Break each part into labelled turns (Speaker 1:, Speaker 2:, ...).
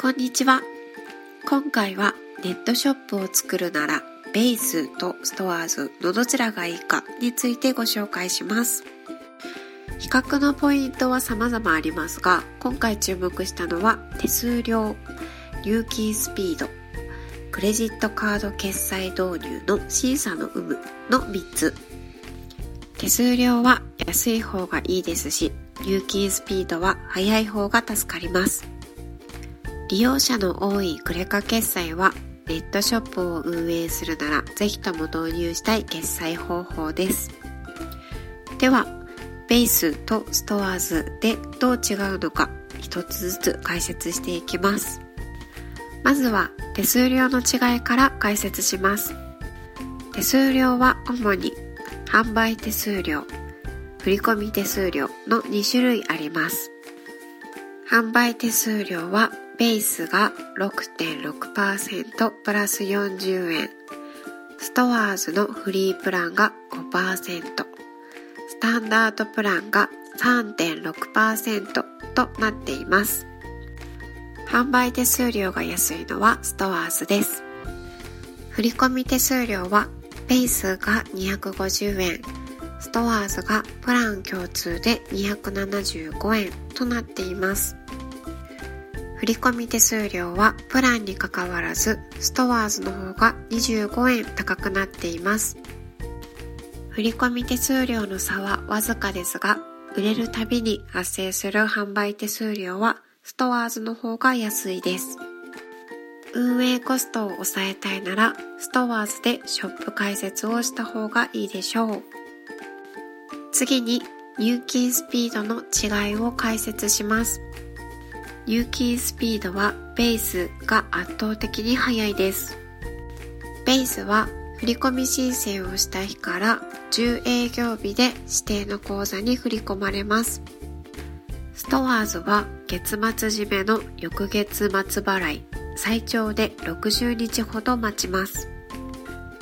Speaker 1: こんにちは。今回はネットショップを作るならベースとストアーズのどちらがいいかについてご紹介します。比較のポイントは様々ありますが、今回注目したのは手数料、有機スピード、クレジットカード決済導入の審査の有無の3つ。手数料は安い方がいいですし、有機スピードは速い方が助かります。利用者の多いクレカ決済はネットショップを運営するならぜひとも導入したい決済方法です。では、ベースとストアーズでどう違うのか一つずつ解説していきます。まずは手数料の違いから解説します。手数料は主に販売手数料、振込手数料の2種類あります。販売手数料はベースが6.6%プラス40円。ストアーズのフリープランが5%スタンダードプランが3.6%となっています。販売手数料が安いのはストアーズです。振込手数料はベースが250円。ストアーズがプラン共通で275円となっています。振込手数料はプランにかかわらずストアーズの方が25円高くなっています。振込手数料の差はわずかですが売れるたびに発生する販売手数料はストアーズの方が安いです。運営コストを抑えたいならストアーズでショップ開設をした方がいいでしょう。次に入金スピードの違いを解説します。入金スピードはベースが圧倒的に速いです。ベースは振込申請をした日から10営業日で指定の口座に振り込まれます。ストアーズは月末締めの翌月末払い、最長で60日ほど待ちます。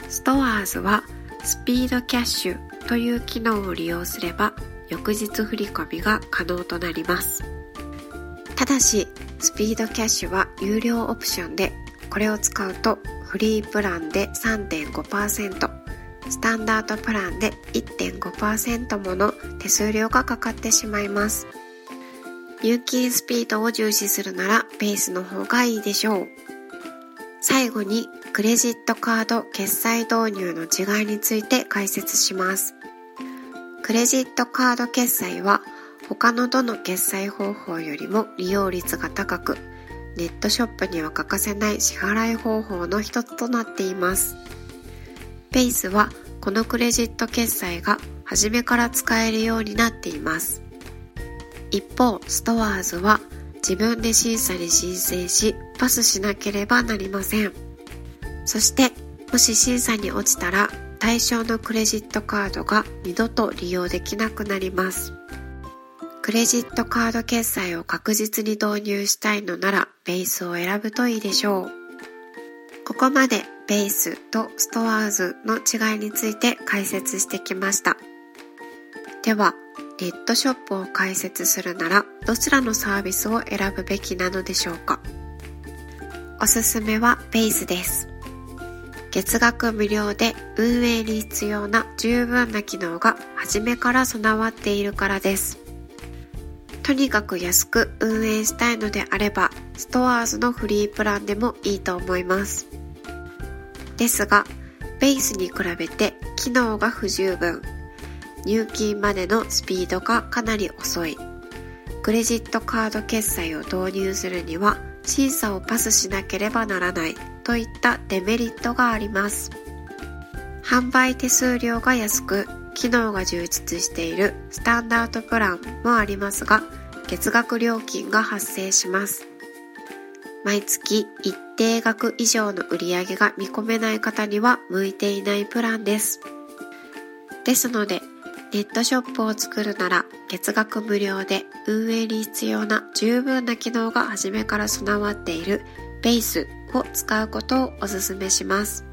Speaker 1: ストアーズはスピードキャッシュという機能を利用すれば翌日振り込みが可能となります。ただし、スピードキャッシュは有料オプションで、これを使うとフリープランで3.5%、スタンダードプランで1.5%もの手数料がかかってしまいます。入金スピードを重視するならベースの方がいいでしょう。最後にクレジットカード決済導入の違いについて解説します。クレジットカード決済は他のどの決済方法よりも利用率が高く、ネットショップには欠かせない支払い方法の一つとなっています。ペイスはこのクレジット決済が初めから使えるようになっています。一方、ストアーズは自分で審査に申請し、パスしなければなりません。そして、もし審査に落ちたら、対象のクレジットカードが二度と利用できなくなります。クレジットカード決済を確実に導入したいのならベースを選ぶといいでしょう。ここまでベースとストアーズの違いについて解説してきました。では、ネットショップを開設するならどちらのサービスを選ぶべきなのでしょうかおすすめはベースです。月額無料で運営に必要な十分な機能が初めから備わっているからです。とにかく安く運営したいのであれば、ストアーズのフリープランでもいいと思います。ですが、ベースに比べて機能が不十分。入金までのスピードがかなり遅い。クレジットカード決済を導入するには審査をパスしなければならないといったデメリットがあります。販売手数料が安く機能が充実しているスタンダードプランもありますが、月額料金が発生します。毎月一定額以上の売り上げが見込めない方には向いていないプランです。ですので、ネットショップを作るなら月額無料で運営に必要な十分な機能が初めから備わっているベースを使うことをお勧めします。